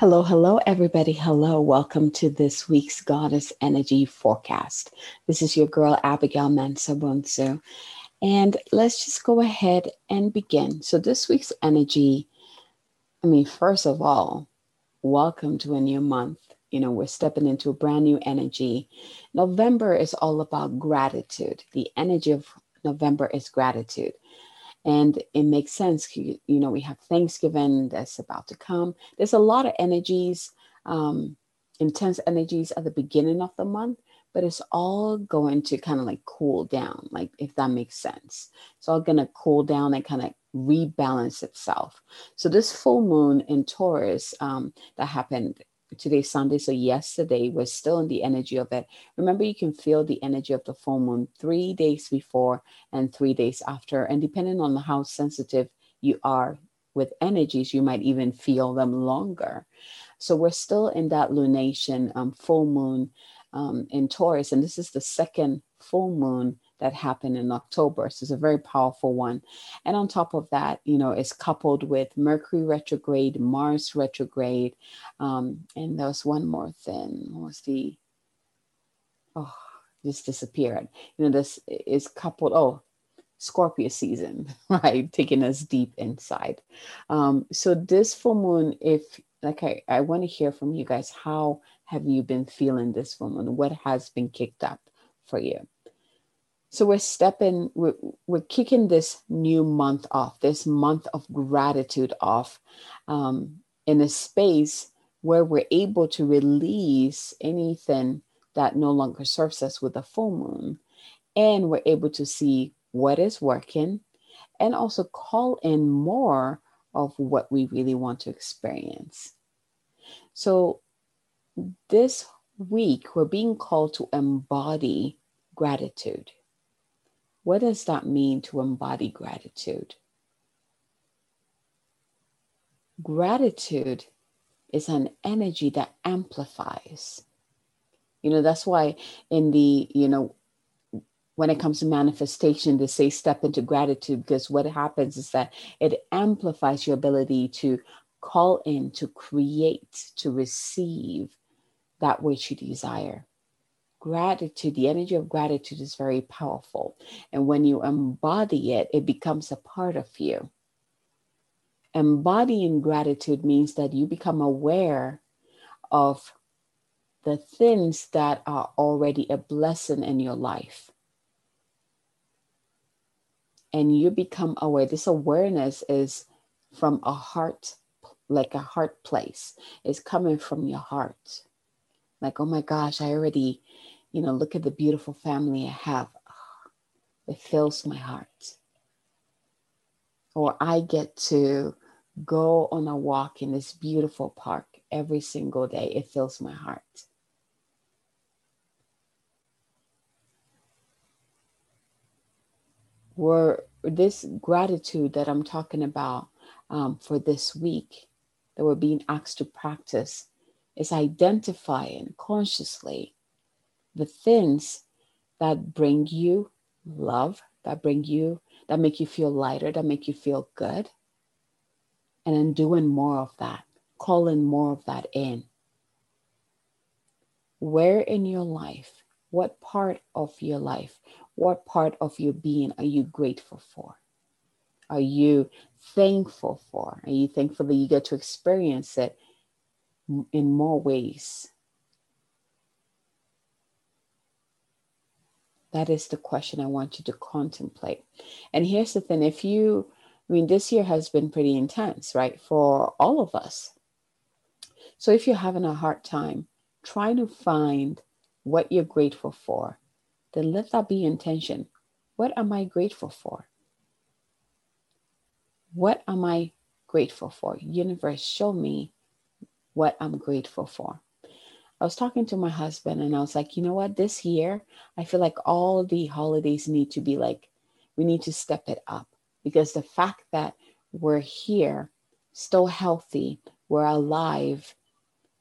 Hello, hello, everybody. Hello. Welcome to this week's Goddess Energy Forecast. This is your girl, Abigail Mansabunsu. And let's just go ahead and begin. So, this week's energy, I mean, first of all, welcome to a new month. You know, we're stepping into a brand new energy. November is all about gratitude. The energy of November is gratitude and it makes sense you, know we have thanksgiving that's about to come. There's a lot of energies um, intense energies at the beginning of the month but it's all going to kind of like cool down like if that makes sense. It's all going to cool down and kind of rebalance itself. So this full moon in taurus um, that happened today's Sunday. So yesterday was still in the energy of it. Remember, you can feel the energy of the full moon three days before and three days after. And depending on how sensitive you are with energies, you might even feel them longer. So we're still in that lunation um, full moon um, in Taurus. And this is the second full moon that happened in October. So it's a very powerful one. And on top of that, you know, it's coupled with Mercury retrograde, Mars retrograde. Um, and there was one more thing. What was the, oh, just disappeared. You know, this is coupled, oh, Scorpio season, right? Taking us deep inside. Um, so this full moon, if like I, I want to hear from you guys, how have you been feeling this full moon? What has been kicked up for you? So we're stepping, we're, we're kicking this new month off, this month of gratitude off um, in a space where we're able to release anything that no longer serves us with the full moon. And we're able to see what is working and also call in more of what we really want to experience. So this week, we're being called to embody gratitude. What does that mean to embody gratitude? Gratitude is an energy that amplifies. You know, that's why in the, you know, when it comes to manifestation, they say step into gratitude because what happens is that it amplifies your ability to call in, to create, to receive that which you desire gratitude, the energy of gratitude is very powerful. And when you embody it, it becomes a part of you. Embodying gratitude means that you become aware of the things that are already a blessing in your life. And you become aware. This awareness is from a heart, like a heart place. It's coming from your heart. Like, oh my gosh, I already you know, look at the beautiful family I have. it fills my heart. Or I get to go on a walk in this beautiful park every single day. It fills my heart. Where this gratitude that I'm talking about um, for this week that we're being asked to practice is identifying consciously the things that bring you love, that bring you, that make you feel lighter, that make you feel good. And then doing more of that, calling more of that in. Where in your life, what part of your life, what part of your being are you grateful for? Are you thankful for? Are you thankful that you get to experience it in more ways That is the question I want you to contemplate. And here's the thing if you, I mean, this year has been pretty intense, right, for all of us. So if you're having a hard time trying to find what you're grateful for, then let that be intention. What am I grateful for? What am I grateful for? Universe, show me what I'm grateful for. I was talking to my husband and I was like, you know what, this year, I feel like all the holidays need to be like, we need to step it up because the fact that we're here, still healthy, we're alive,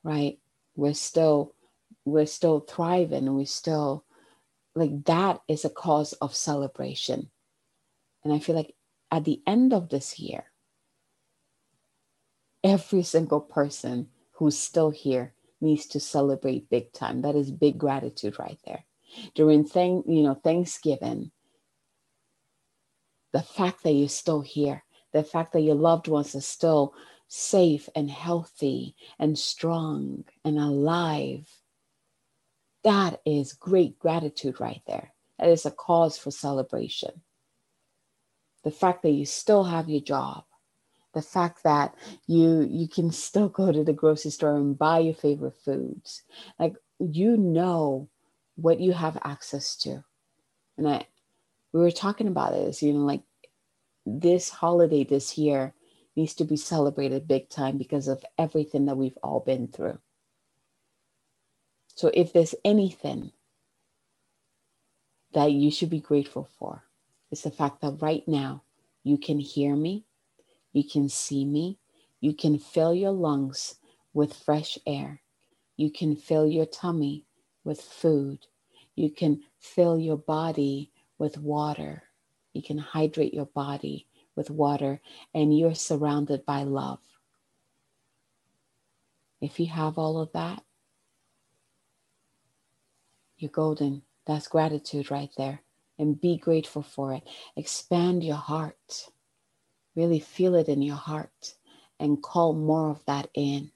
right? We're still, we're still thriving, we still, like that is a cause of celebration. And I feel like at the end of this year, every single person who's still here needs to celebrate big time. That is big gratitude right there. During thank, you know, Thanksgiving, the fact that you're still here, the fact that your loved ones are still safe and healthy and strong and alive, that is great gratitude right there. That is a cause for celebration. The fact that you still have your job, the fact that you you can still go to the grocery store and buy your favorite foods. Like you know what you have access to. And i we were talking about this you know like this holiday this year needs to be celebrated big time because of everything that we've all been through. So if there's anything that you should be grateful for it's the fact that right now you can hear me you can see me. You can fill your lungs with fresh air. You can fill your tummy with food. You can fill your body with water. You can hydrate your body with water, and you're surrounded by love. If you have all of that, you're golden. That's gratitude right there. And be grateful for it. Expand your heart. Really feel it in your heart and call more of that in.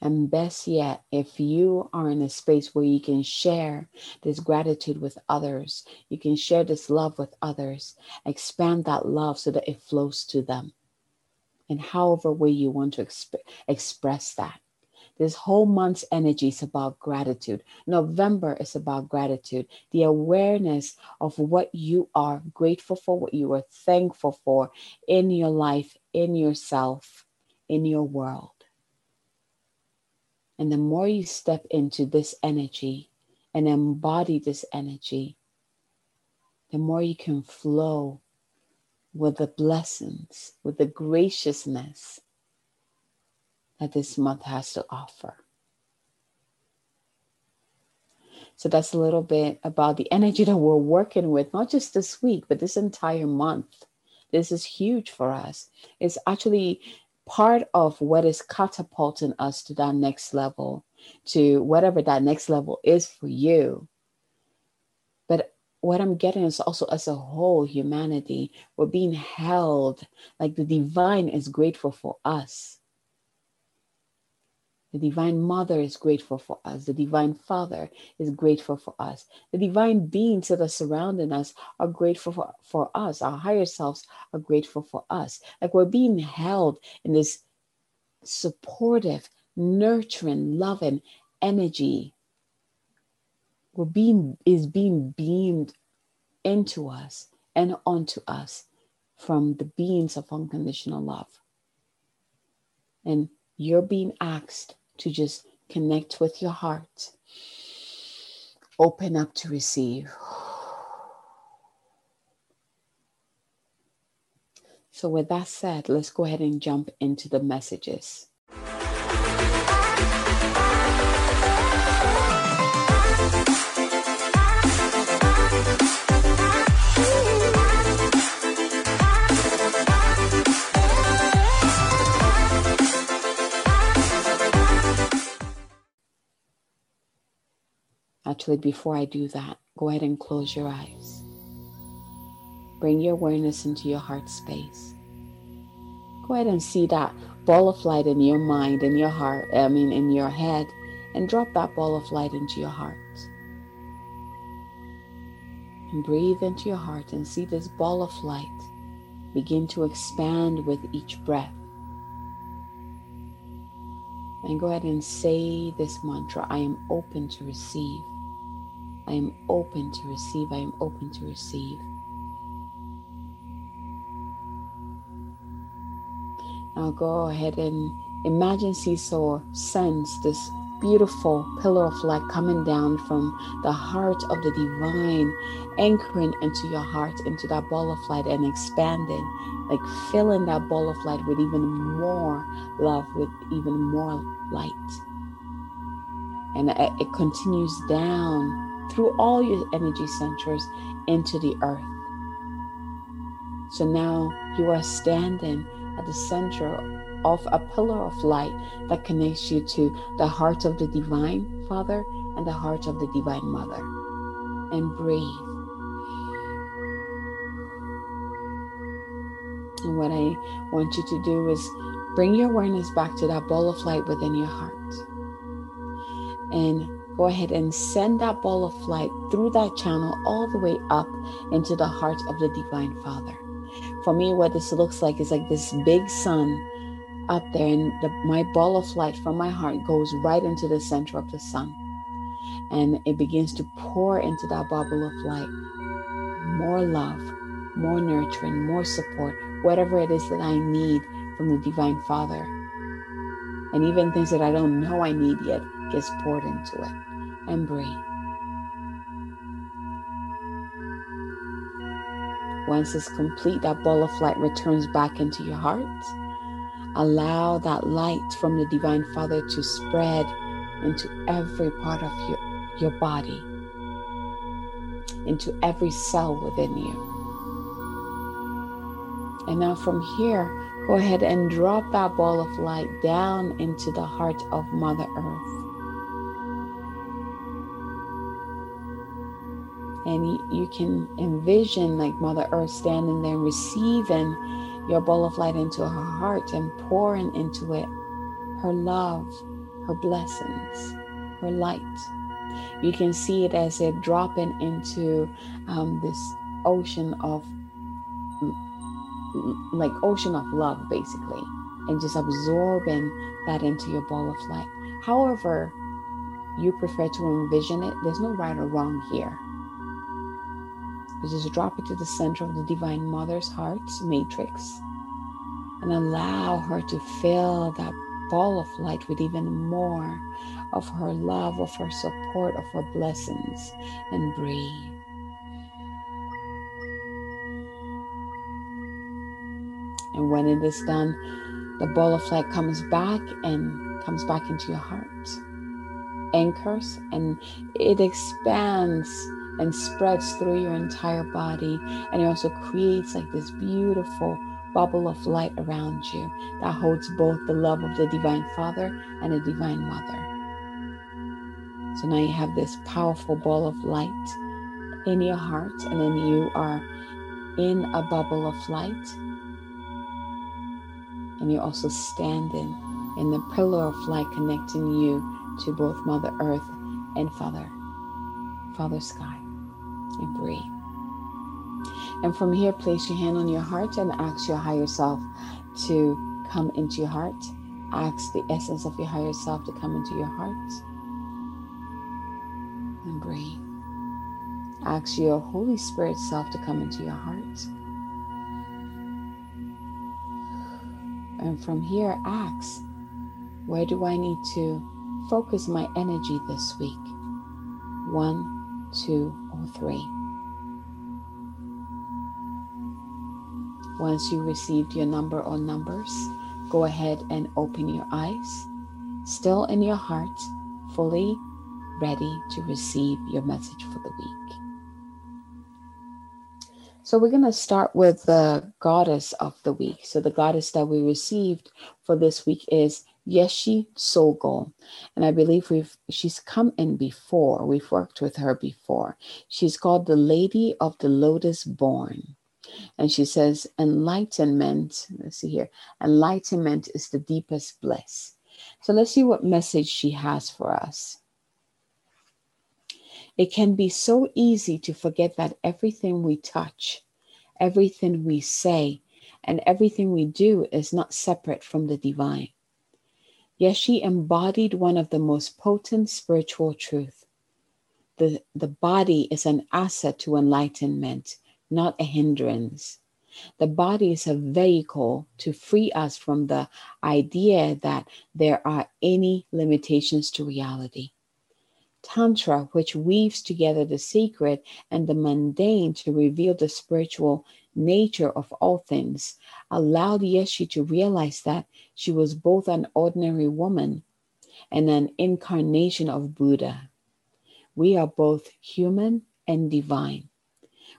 And best yet, if you are in a space where you can share this gratitude with others, you can share this love with others, expand that love so that it flows to them. in however way you want to exp- express that. This whole month's energy is about gratitude. November is about gratitude, the awareness of what you are grateful for, what you are thankful for in your life, in yourself, in your world. And the more you step into this energy and embody this energy, the more you can flow with the blessings, with the graciousness that this month has to offer. So that's a little bit about the energy that we're working with, not just this week, but this entire month. This is huge for us. It's actually part of what is catapulting us to that next level, to whatever that next level is for you. But what I'm getting is also as a whole, humanity, we're being held like the divine is grateful for us. The Divine Mother is grateful for us. The Divine Father is grateful for us. The divine beings that are surrounding us are grateful for, for us. Our higher selves are grateful for us. Like we're being held in this supportive, nurturing, loving energy. We're being is being beamed into us and onto us from the beings of unconditional love. And you're being asked to just connect with your heart, open up to receive. So, with that said, let's go ahead and jump into the messages. Actually, before I do that, go ahead and close your eyes. Bring your awareness into your heart space. Go ahead and see that ball of light in your mind, in your heart, I mean, in your head, and drop that ball of light into your heart. And breathe into your heart and see this ball of light begin to expand with each breath. And go ahead and say this mantra I am open to receive. I am open to receive. I am open to receive. Now go ahead and imagine see, Seesaw sends this beautiful pillar of light coming down from the heart of the divine, anchoring into your heart, into that ball of light and expanding, like filling that ball of light with even more love, with even more light. And it continues down through all your energy centers into the earth. So now you are standing at the center of a pillar of light that connects you to the heart of the divine Father and the heart of the divine Mother. And breathe. And what I want you to do is bring your awareness back to that ball of light within your heart. And go ahead and send that ball of light through that channel all the way up into the heart of the Divine Father. For me, what this looks like is like this big sun up there, and the, my ball of light from my heart goes right into the center of the sun. And it begins to pour into that bubble of light more love, more nurturing, more support, whatever it is that I need from the Divine Father. And even things that I don't know I need yet gets poured into it. And breathe. Once it's complete, that ball of light returns back into your heart. Allow that light from the Divine Father to spread into every part of your, your body, into every cell within you. And now from here, go ahead and drop that ball of light down into the heart of Mother Earth. And you can envision like Mother Earth standing there receiving your ball of light into her heart and pouring into it her love, her blessings, her light. You can see it as it dropping into um, this ocean of like ocean of love basically and just absorbing that into your ball of light. However you prefer to envision it. There's no right or wrong here just drop it to the center of the divine mother's heart matrix and allow her to fill that ball of light with even more of her love of her support of her blessings and breathe. And when it is done, the ball of light comes back and comes back into your heart, anchors, and it expands and spreads through your entire body. And it also creates like this beautiful bubble of light around you that holds both the love of the Divine Father and the Divine Mother. So now you have this powerful ball of light in your heart, and then you are in a bubble of light and you're also standing in the pillar of light connecting you to both Mother Earth and Father, Father Sky. And breathe. And from here, place your hand on your heart and ask your higher self to come into your heart. Ask the essence of your higher self to come into your heart. And breathe. Ask your Holy Spirit self to come into your heart. And from here, ask, where do I need to focus my energy this week? One, two, or three. Once you received your number or numbers, go ahead and open your eyes, still in your heart, fully ready to receive your message for the week. So we're going to start with the goddess of the week. So the goddess that we received for this week is Yeshe Tsogyal. And I believe we've she's come in before. We've worked with her before. She's called the Lady of the Lotus Born. And she says, enlightenment, let's see here, enlightenment is the deepest bliss. So let's see what message she has for us. It can be so easy to forget that everything we touch, everything we say, and everything we do is not separate from the divine. Yes, she embodied one of the most potent spiritual truth. The, the body is an asset to enlightenment, not a hindrance. The body is a vehicle to free us from the idea that there are any limitations to reality. Tantra, which weaves together the sacred and the mundane to reveal the spiritual nature of all things, allowed Yeshe to realize that she was both an ordinary woman and an incarnation of Buddha. We are both human and divine.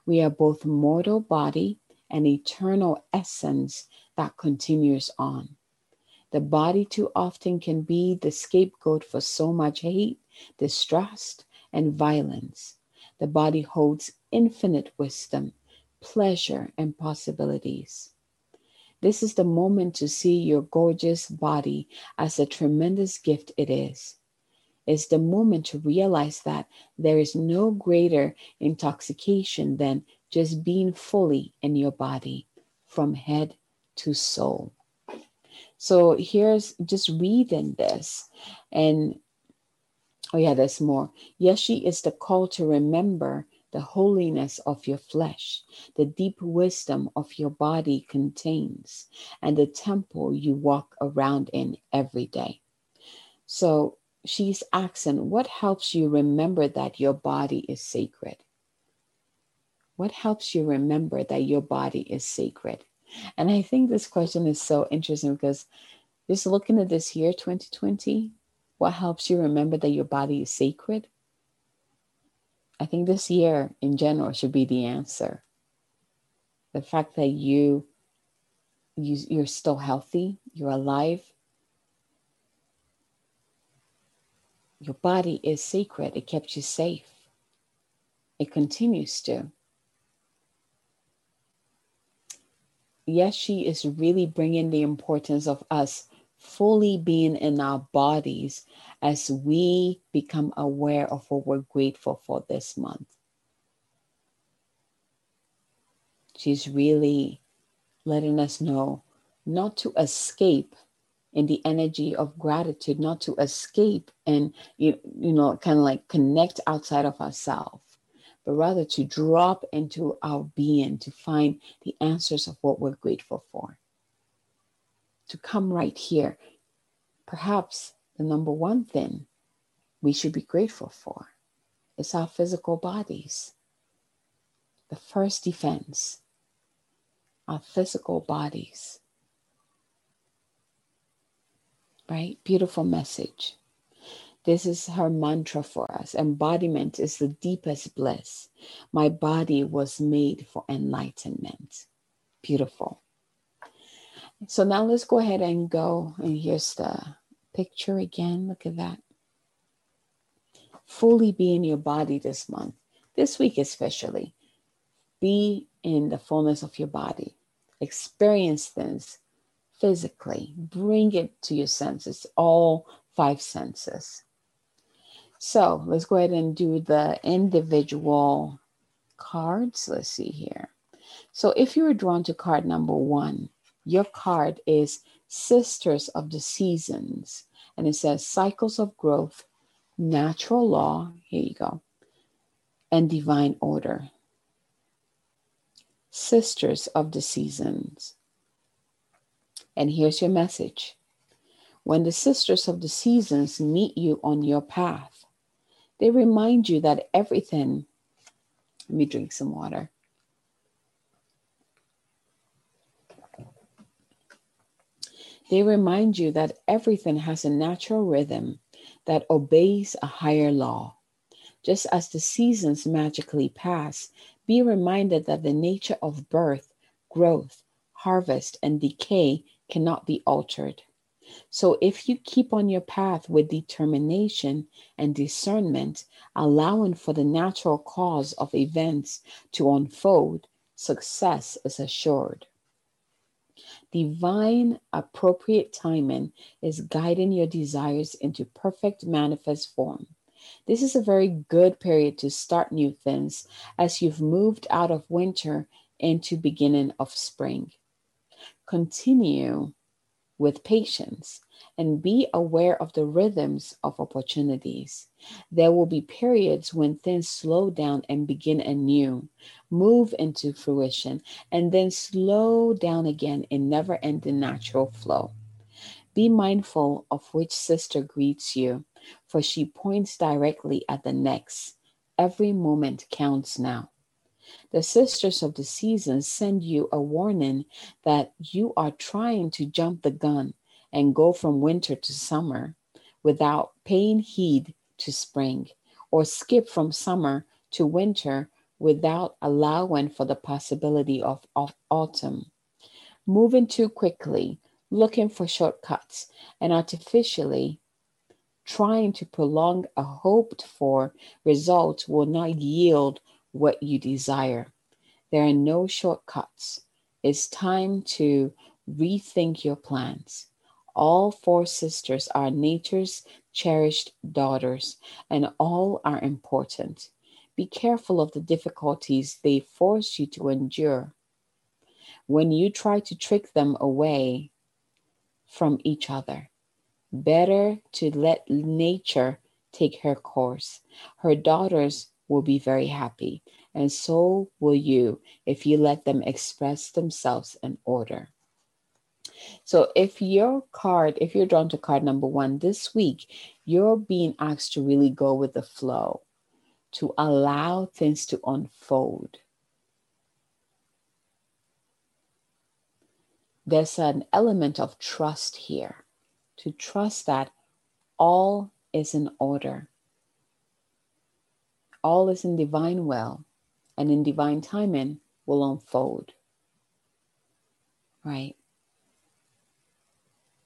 We are both mortal body and eternal essence that continues on. The body too often can be the scapegoat for so much hate, distrust, and violence. The body holds infinite wisdom, pleasure, and possibilities. This is the moment to see your gorgeous body as a tremendous gift it is. It's the moment to realize that there is no greater intoxication than just being fully in your body from head to soul. So here's just reading this. And oh, yeah, there's more. Yeshe is the call to remember the holiness of your flesh, the deep wisdom of your body contains, and the temple you walk around in every day. So she's asking, what helps you remember that your body is sacred? What helps you remember that your body is sacred? And I think this question is so interesting because just looking at this year, 2020, what helps you remember that your body is sacred? I think this year in general should be the answer. The fact that you, you you're still healthy, you're alive. Your body is sacred. It kept you safe. It continues to. yes, she is really bringing the importance of us fully being in our bodies as we become aware of what we're grateful for this month. She's really letting us know not to escape in the energy of gratitude, not to escape and you, you know, kind of like connect outside of ourselves but rather to drop into our being to find the answers of what we're grateful for. To come right here. Perhaps the number one thing we should be grateful for is our physical bodies. The first defense, our physical bodies. Right? Beautiful message. This is her mantra for us. Embodiment is the deepest bliss. My body was made for enlightenment. Beautiful. So now let's go ahead and go. And here's the picture again. Look at that. Fully be in your body this month, this week especially. Be in the fullness of your body. Experience things physically. Bring it to your senses, all five senses. So let's go ahead and do the individual cards. Let's see here. So if you were drawn to card number one, your card is Sisters of the Seasons. And it says cycles of growth, natural law. Here you go. And divine order. Sisters of the Seasons. And here's your message. When the sisters of the seasons meet you on your path, they remind you that everything, let me drink some water. They remind you that everything has a natural rhythm that obeys a higher law. Just as the seasons magically pass, be reminded that the nature of birth, growth, harvest, and decay cannot be altered. So if you keep on your path with determination and discernment, allowing for the natural cause of events to unfold, success is assured. Divine appropriate timing is guiding your desires into perfect manifest form. This is a very good period to start new things as you've moved out of winter into beginning of spring. Continue with patience and be aware of the rhythms of opportunities. There will be periods when things slow down and begin anew, move into fruition, and then slow down again in never ending natural flow. Be mindful of which sister greets you, for she points directly at the next. Every moment counts now. The sisters of the season send you a warning that you are trying to jump the gun and go from winter to summer without paying heed to spring, or skip from summer to winter without allowing for the possibility of, of autumn. Moving too quickly, looking for shortcuts and artificially trying to prolong a hoped for result will not yield what you desire. There are no shortcuts. It's time to rethink your plans. All four sisters are nature's cherished daughters, and all are important. Be careful of the difficulties they force you to endure. When you try to trick them away from each other, better to let nature take her course. Her daughters will be very happy, and so will you if you let them express themselves in order. So, if your card, if you're drawn to card number one this week, you're being asked to really go with the flow, to allow things to unfold. There's an element of trust here, to trust that all is in order, all is in divine will, and in divine timing will unfold. Right?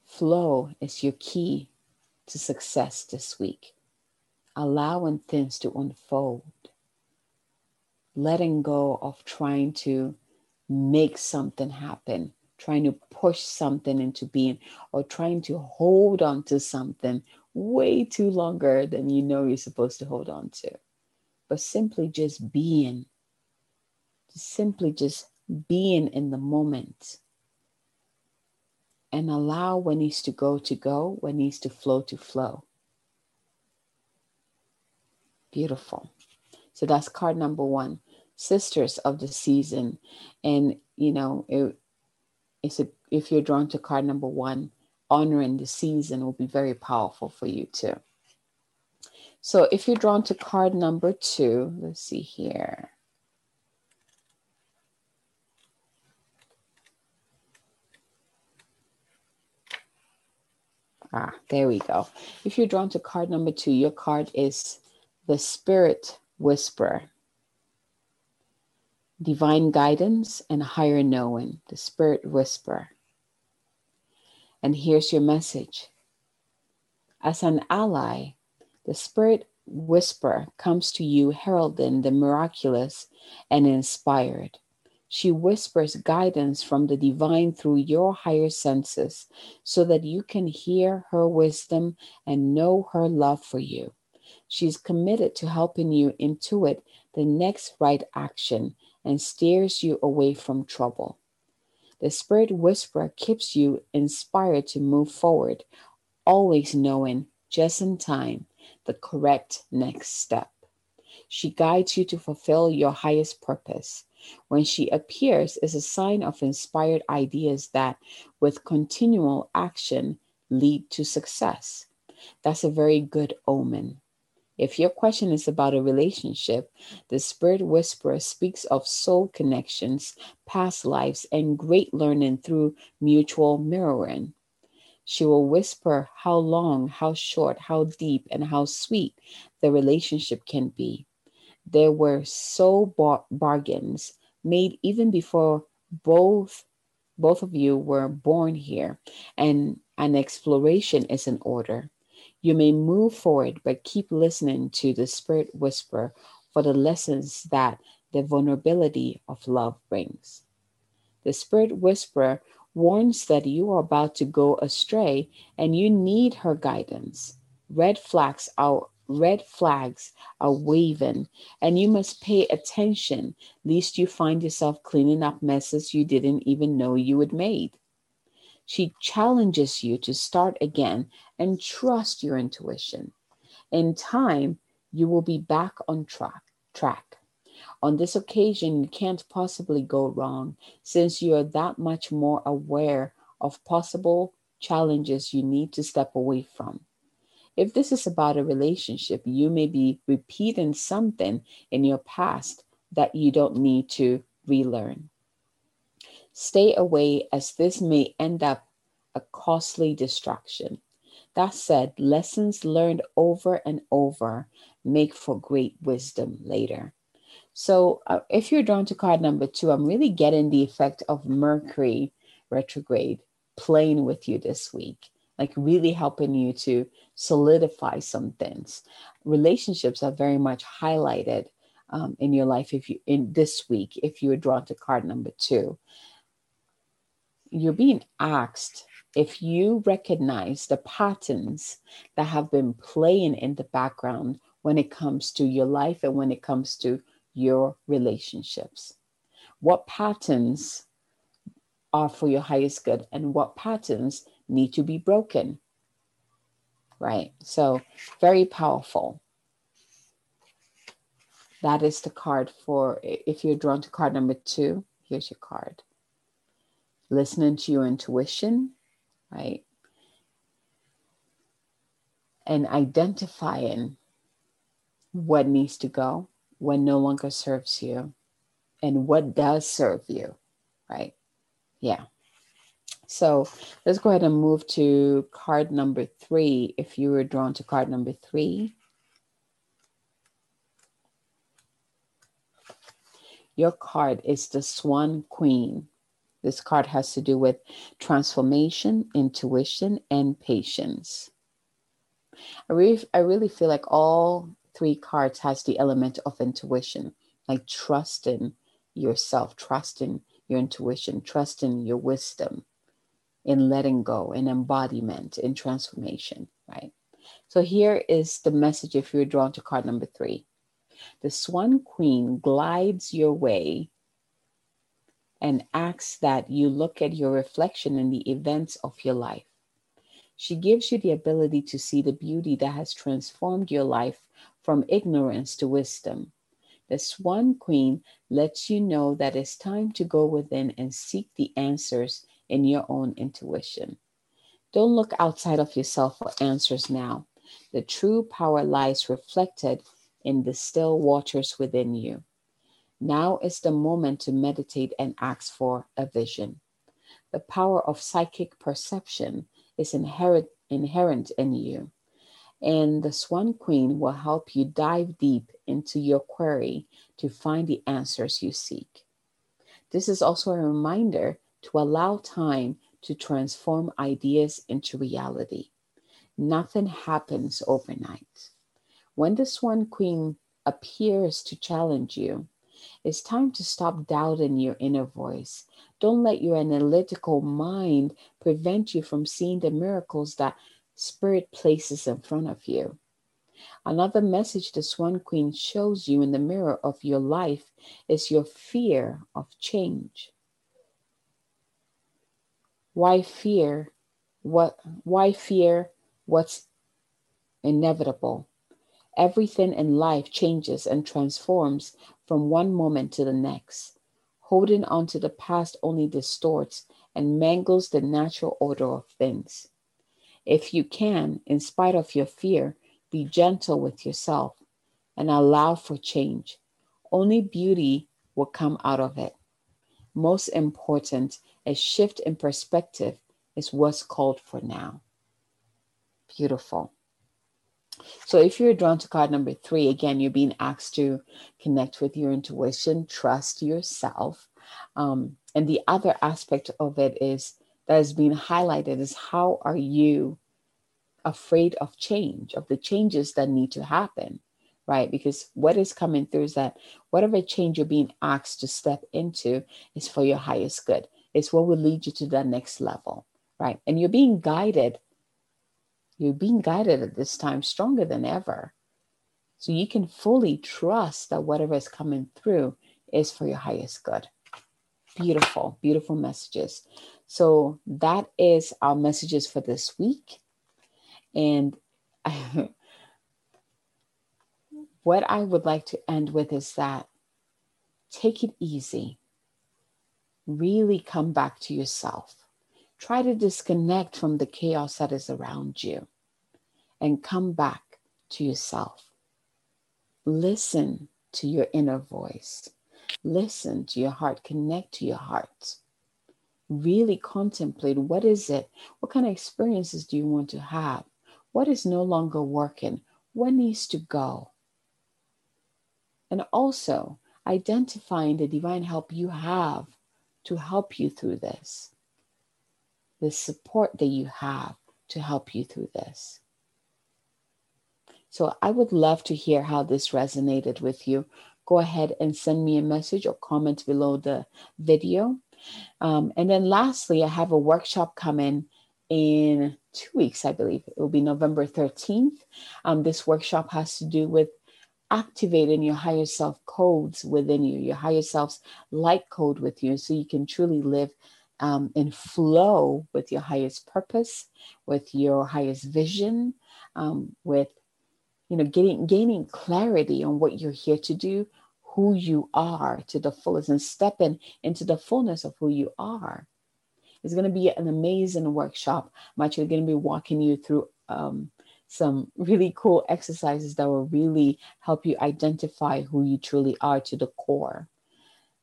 Flow is your key to success this week. Allowing things to unfold. Letting go of trying to make something happen, trying to push something into being, or trying to hold on to something way too longer than you know you're supposed to hold on to. But simply just being, simply just being in the moment and allow what needs to go to go, what needs to flow to flow. Beautiful. So that's card number one, sisters of the season. And, you know, it, it's a, if you're drawn to card number one, honoring the season will be very powerful for you too. So if you're drawn to card number two, let's see here. Ah, there we go. If you're drawn to card number two, your card is the Spirit Whisperer. Divine guidance and higher knowing, the Spirit Whisperer. And here's your message. As an ally, the Spirit Whisperer comes to you heralding the miraculous and inspired. She whispers guidance from the divine through your higher senses so that you can hear her wisdom and know her love for you. She's committed to helping you intuit the next right action and steers you away from trouble. The Spirit Whisperer keeps you inspired to move forward, always knowing just in time the correct next step. She guides you to fulfill your highest purpose when she appears is a sign of inspired ideas that, with continual action, lead to success. That's a very good omen. If your question is about a relationship, the Spirit Whisperer speaks of soul connections, past lives, and great learning through mutual mirroring. She will whisper how long, how short, how deep, and how sweet the relationship can be. There were so bar- bargains made even before both both of you were born here and an exploration is in order. You may move forward, but keep listening to the spirit whisper for the lessons that the vulnerability of love brings. The spirit whisperer warns that you are about to go astray and you need her guidance. Red flags are red flags are waving, and you must pay attention lest you find yourself cleaning up messes you didn't even know you had made. She challenges you to start again and trust your intuition. In time, you will be back on track. track. On this occasion, you can't possibly go wrong since you are that much more aware of possible challenges you need to step away from. If this is about a relationship, you may be repeating something in your past that you don't need to relearn. Stay away as this may end up a costly distraction. That said, lessons learned over and over make for great wisdom later. So, uh, if you're drawn to card number two, I'm really getting the effect of Mercury retrograde playing with you this week, like really helping you to solidify some things. Relationships are very much highlighted um, in your life if you in this week if you were drawn to card number two. You're being asked if you recognize the patterns that have been playing in the background when it comes to your life and when it comes to your relationships. What patterns are for your highest good and what patterns need to be broken? Right? So, very powerful. That is the card for if you're drawn to card number two, here's your card. Listening to your intuition, right? And identifying what needs to go, what no longer serves you, and what does serve you, right? Yeah. So let's go ahead and move to card number three. If you were drawn to card number three, your card is the Swan Queen. This card has to do with transformation, intuition, and patience. I really, I really feel like all three cards has the element of intuition, like trusting yourself, trusting your intuition, trusting your wisdom in letting go, in embodiment, in transformation, right? So here is the message if you're drawn to card number three. The Swan Queen glides your way and asks that you look at your reflection in the events of your life. She gives you the ability to see the beauty that has transformed your life from ignorance to wisdom. The Swan Queen lets you know that it's time to go within and seek the answers in your own intuition. Don't look outside of yourself for answers now. The true power lies reflected in the still waters within you. Now is the moment to meditate and ask for a vision. The power of psychic perception is inherent, inherent in you and the Swan Queen will help you dive deep into your query to find the answers you seek. This is also a reminder to allow time to transform ideas into reality. Nothing happens overnight. When the Swan Queen appears to challenge you, it's time to stop doubting your inner voice. Don't let your analytical mind prevent you from seeing the miracles that Spirit places in front of you. Another message the Swan Queen shows you in the mirror of your life is your fear of change. Why fear what why fear what's inevitable? Everything in life changes and transforms from one moment to the next. Holding on to the past only distorts and mangles the natural order of things. If you can, in spite of your fear, be gentle with yourself and allow for change. Only beauty will come out of it. Most important, a shift in perspective is what's called for now. Beautiful. So, if you're drawn to card number three, again, you're being asked to connect with your intuition, trust yourself. Um, and the other aspect of it is that is being highlighted is how are you afraid of change, of the changes that need to happen, right? Because what is coming through is that whatever change you're being asked to step into is for your highest good. It's what will lead you to that next level, right? And you're being guided. You're being guided at this time stronger than ever. So you can fully trust that whatever is coming through is for your highest good. Beautiful, beautiful messages. So that is our messages for this week. And what I would like to end with is that take it easy. Really come back to yourself. Try to disconnect from the chaos that is around you and come back to yourself. Listen to your inner voice. Listen to your heart. Connect to your heart. Really contemplate what is it? What kind of experiences do you want to have? What is no longer working? What needs to go? And also identifying the divine help you have to help you through this. the support that you have to help you through this. So I would love to hear how this resonated with you. Go ahead and send me a message or comment below the video. Um, and then lastly, I have a workshop coming in two weeks, I believe. It will be November 13th. Um, this workshop has to do with activating your higher self codes within you, your higher self's light code with you, so you can truly live um, in flow with your highest purpose, with your highest vision, um, with you know, getting gaining clarity on what you're here to do, who you are to the fullest, and stepping into the fullness of who you are. It's going to be an amazing workshop. I'm actually going to be walking you through um, some really cool exercises that will really help you identify who you truly are to the core.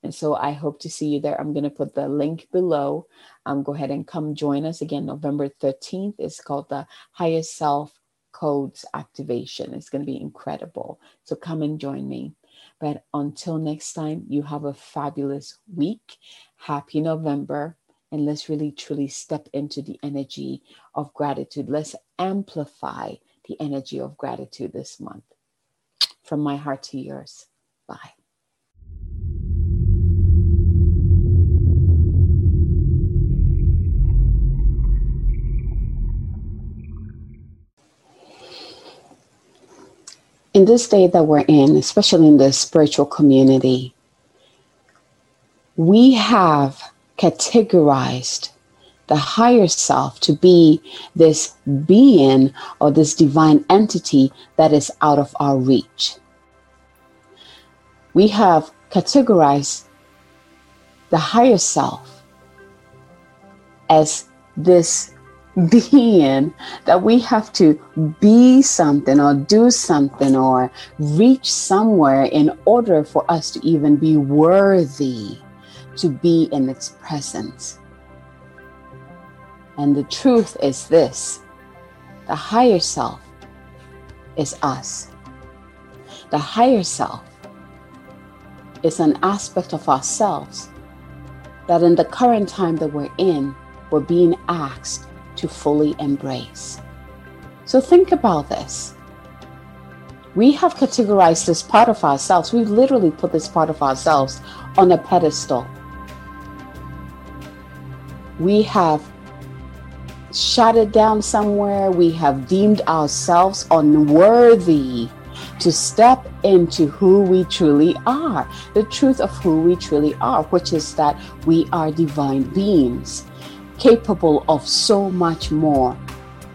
And so I hope to see you there. I'm going to put the link below. Um, go ahead and come join us again, November 13th. is called the Highest Self codes activation. It's going to be incredible. So come and join me. But until next time, you have a fabulous week. Happy November. And let's really truly step into the energy of gratitude. Let's amplify the energy of gratitude this month. From my heart to yours. Bye. in this day that we're in, especially in the spiritual community, we have categorized the higher self to be this being or this divine entity that is out of our reach. We have categorized the higher self as this being that we have to be something or do something or reach somewhere in order for us to even be worthy to be in its presence. And the truth is this the higher self is us. The higher self is an aspect of ourselves that in the current time that we're in, we're being asked to fully embrace. So think about this. We have categorized this part of ourselves, we've literally put this part of ourselves on a pedestal. We have shut it down somewhere, we have deemed ourselves unworthy to step into who we truly are, the truth of who we truly are, which is that we are divine beings capable of so much more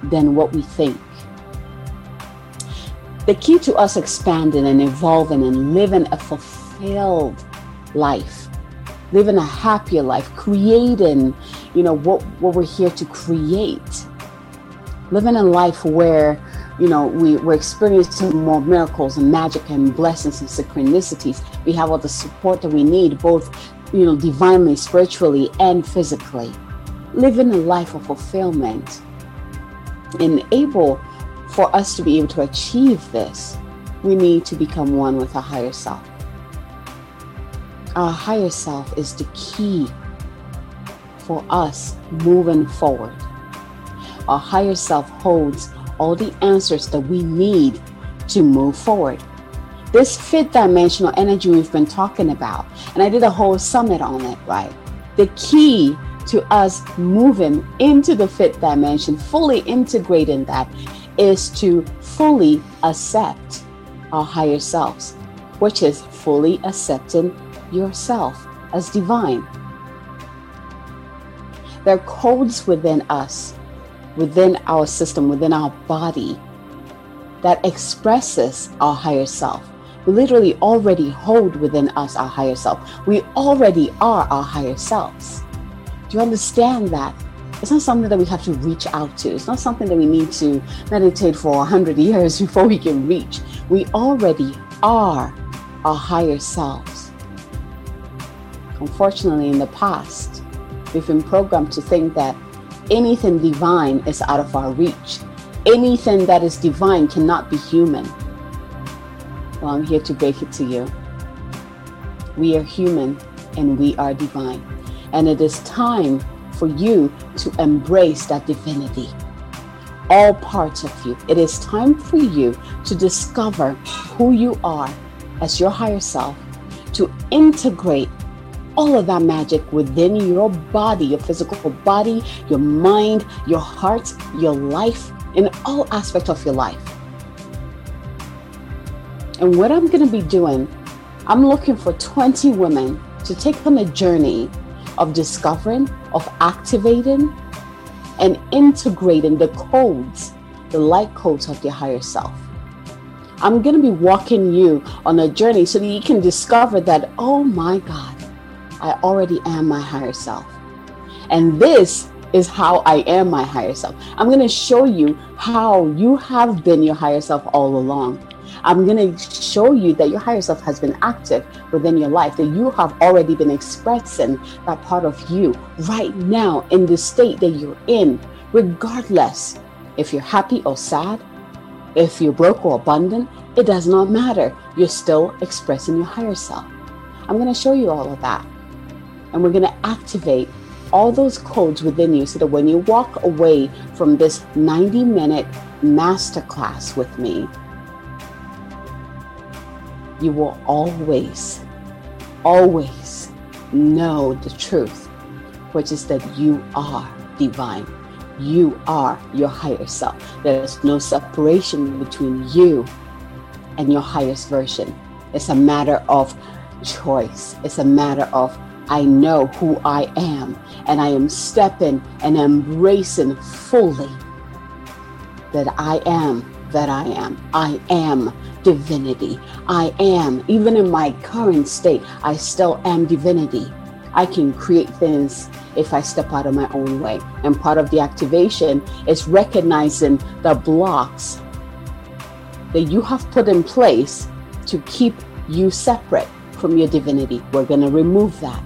than what we think. The key to us expanding and evolving and living a fulfilled life, living a happier life, creating, you know, what, what we're here to create. Living a life where, you know, we, we're experiencing more miracles and magic and blessings and synchronicities. We have all the support that we need, both, you know, divinely, spiritually, and physically living a life of fulfillment. And able for us to be able to achieve this, we need to become one with our higher self. Our higher self is the key for us moving forward. Our higher self holds all the answers that we need to move forward. This fifth dimensional energy we've been talking about, and I did a whole summit on it, right? The key to us moving into the fifth dimension, fully integrating that, is to fully accept our higher selves, which is fully accepting yourself as divine. There are codes within us, within our system, within our body that expresses our higher self. We literally already hold within us our higher self. We already are our higher selves. Do you understand that? It's not something that we have to reach out to. It's not something that we need to meditate for 100 years before we can reach. We already are our higher selves. Unfortunately, in the past, we've been programmed to think that anything divine is out of our reach. Anything that is divine cannot be human. Well, I'm here to break it to you. We are human and we are divine. And it is time for you to embrace that divinity. All parts of you. It is time for you to discover who you are as your higher self, to integrate all of that magic within your body, your physical body, your mind, your heart, your life, in all aspects of your life. And what I'm going to be doing, I'm looking for 20 women to take on a journey of discovering, of activating, and integrating the codes, the light codes of your higher self. I'm going to be walking you on a journey so that you can discover that, oh my God, I already am my higher self. And this is how I am my higher self. I'm going to show you how you have been your higher self all along. I'm going to show you that your higher self has been active within your life, that you have already been expressing that part of you right now in the state that you're in, regardless if you're happy or sad, if you're broke or abundant, it does not matter. You're still expressing your higher self. I'm going to show you all of that. And we're going to activate all those codes within you so that when you walk away from this 90 minute masterclass with me, you will always, always know the truth, which is that you are divine. You are your higher self. There's no separation between you and your highest version. It's a matter of choice. It's a matter of I know who I am, and I am stepping and embracing fully that I am that I am. I am divinity. I am, even in my current state, I still am divinity. I can create things if I step out of my own way. And part of the activation is recognizing the blocks that you have put in place to keep you separate from your divinity. We're going to remove that.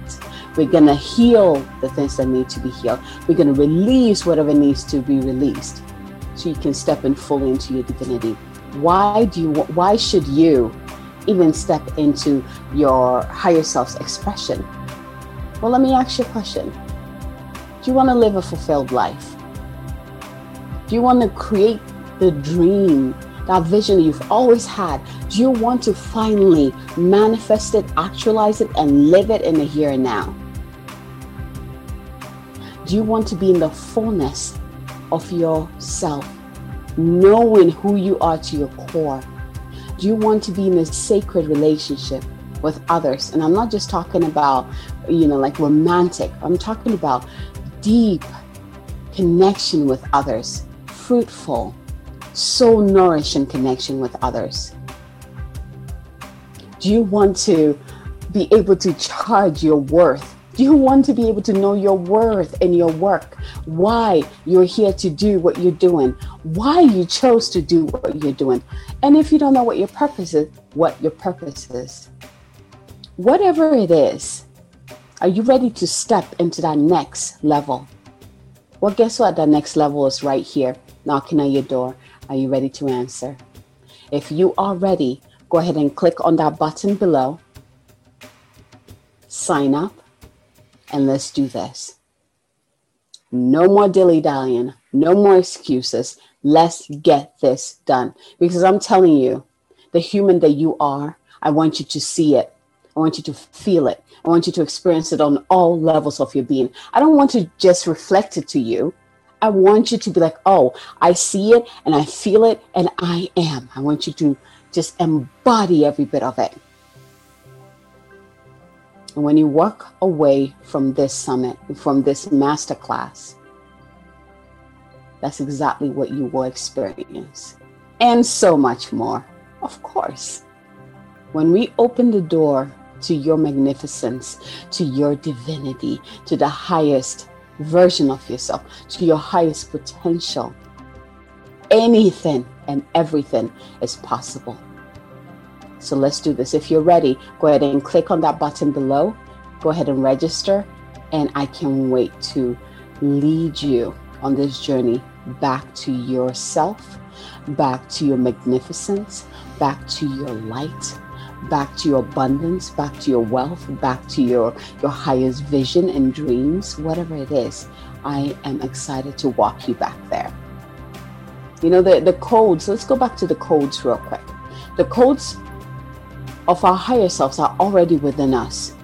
We're going to heal the things that need to be healed. We're going to release whatever needs to be released so you can step in fully into your divinity. Why do you why should you even step into your higher self's expression? Well, let me ask you a question. Do you want to live a fulfilled life? Do you want to create the dream that vision you've always had? Do you want to finally manifest it, actualize it, and live it in the here and now? Do you want to be in the fullness of yourself, knowing who you are to your core? Do you want to be in a sacred relationship with others? And I'm not just talking about, you know, like romantic, I'm talking about deep connection with others, fruitful, soul nourishing connection with others? Do you want to be able to charge your worth? Do you want to be able to know your worth and your work? Why you're here to do what you're doing? Why you chose to do what you're doing? And if you don't know what your purpose is, what your purpose is. Whatever it is, are you ready to step into that next level? Well, guess what? That next level is right here, knocking on your door. Are you ready to answer? If you are ready, go ahead and click on that button below. Sign up and let's do this. No more dilly dallying, no more excuses. Let's get this done. Because I'm telling you, the human that you are, I want you to see it. I want you to feel it. I want you to experience it on all levels of your being. I don't want to just reflect it to you. I want you to be like, oh, I see it and I feel it and I am. I want you to just embody every bit of it. And when you walk away from this summit, from this masterclass, that's exactly what you will experience. And so much more, of course. When we open the door to your magnificence, to your divinity, to the highest version of yourself, to your highest potential. Anything and everything is possible. So let's do this. If you're ready, go ahead and click on that button below. Go ahead and register. And I can wait to lead you on this journey back to yourself, back to your magnificence, back to your light, back to your abundance, back to your wealth, back to your, your highest vision and dreams, whatever it is, I am excited to walk you back there. You know, the, the codes, let's go back to the codes real quick. The codes of our higher selves are already within us.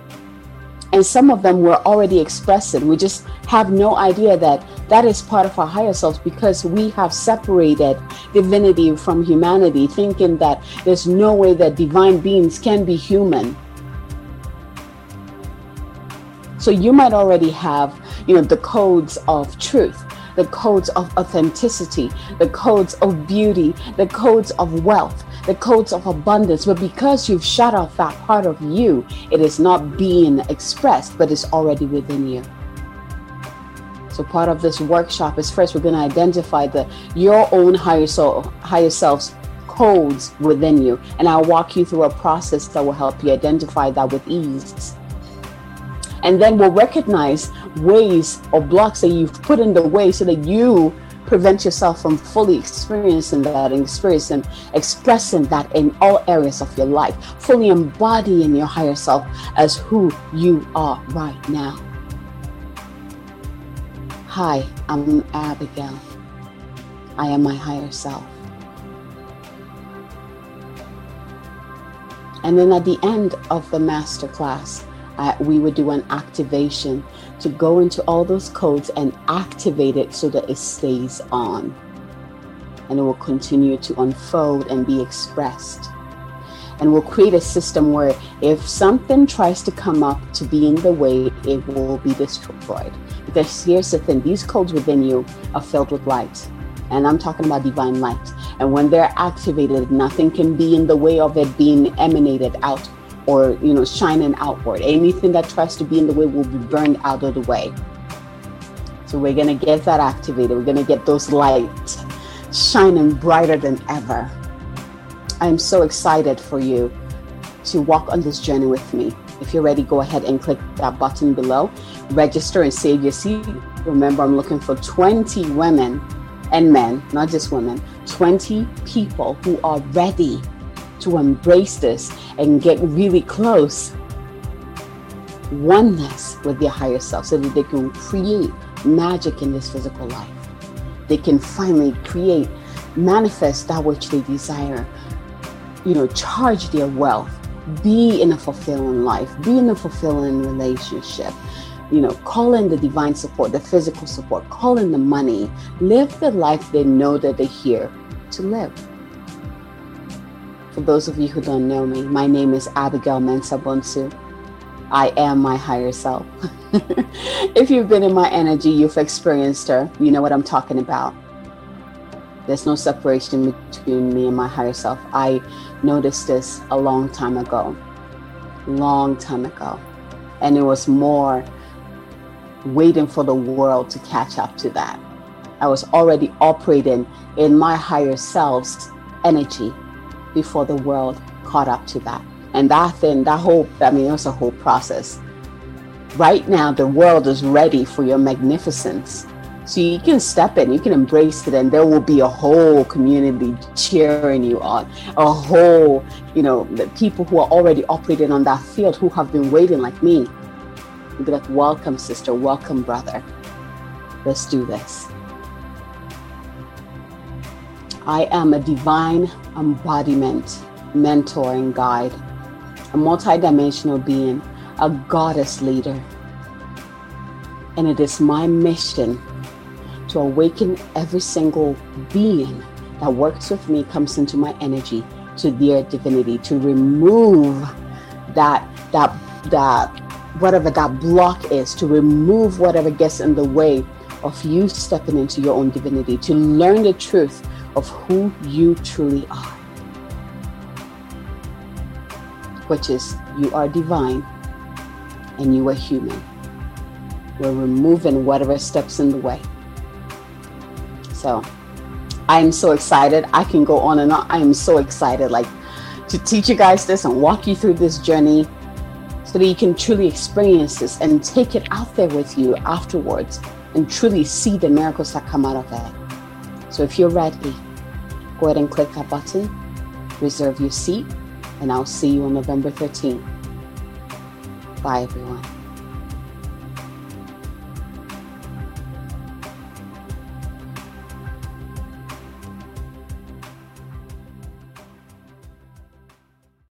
And some of them were already expressed. We just have no idea that that is part of our higher selves because we have separated divinity from humanity, thinking that there's no way that divine beings can be human. So you might already have, you know, the codes of truth the codes of authenticity, the codes of beauty, the codes of wealth, the codes of abundance. But because you've shut off that part of you, it is not being expressed, but it's already within you. So part of this workshop is first we're going to identify the your own higher soul, higher self's codes within you, and I'll walk you through a process that will help you identify that with ease. And then we'll recognize ways or blocks that you've put in the way so that you prevent yourself from fully experiencing that and experiencing expressing that in all areas of your life fully embodying your higher self as who you are right now. Hi i'm abigail. I am my higher self. And then at the end of the master class uh, we would do an activation to go into all those codes and activate it so that it stays on. And it will continue to unfold and be expressed. And we'll create a system where if something tries to come up to be in the way, it will be destroyed. Because here's the thing these codes within you are filled with light. And I'm talking about divine light. And when they're activated, nothing can be in the way of it being emanated out or you know shining outward. Anything that tries to be in the way will be burned out of the way. So we're going to get that activated. We're going to get those lights shining brighter than ever. I'm so excited for you to walk on this journey with me. If you're ready go ahead and click that button below. Register and save your seat. Remember i'm looking for 20 women and men not just women 20 people who are ready to embrace this and get really close oneness with their higher self so that they can create magic in this physical life. They can finally create, manifest that which they desire, you know, charge their wealth, be in a fulfilling life, be in a fulfilling relationship, you know, call in the divine support, the physical support, call in the money, live the life they know that they're here to live. For those of you who don't know me, my name is Abigail Mensa Bonsu. I am my higher self. if you've been in my energy, you've experienced her. You know what I'm talking about. There's no separation between me and my higher self. I noticed this a long time ago. Long time ago. And it was more waiting for the world to catch up to that. I was already operating in my higher self's energy before the world caught up to that. And that thing, that whole, I mean, it was a whole process. Right now, the world is ready for your magnificence. So you can step in, you can embrace it, and there will be a whole community cheering you on. A whole, you know, the people who are already operating on that field who have been waiting like me. You'll be like, welcome, sister, welcome, brother. Let's do this. I am a divine embodiment, mentor, and guide, a multidimensional being, a goddess leader. And it is my mission to awaken every single being that works with me, comes into my energy to their divinity, to remove that, that, that, whatever that block is, to remove whatever gets in the way of you stepping into your own divinity, to learn the truth of who you truly are, which is you are divine and you are human. We're removing whatever steps in the way. So I'm so excited. I can go on and on. I am so excited, like to teach you guys this and walk you through this journey so that you can truly experience this and take it out there with you afterwards and truly see the miracles that come out of it. So if you're ready, go ahead and click that button, reserve your seat, And I'll see you on November 13th. Bye, everyone.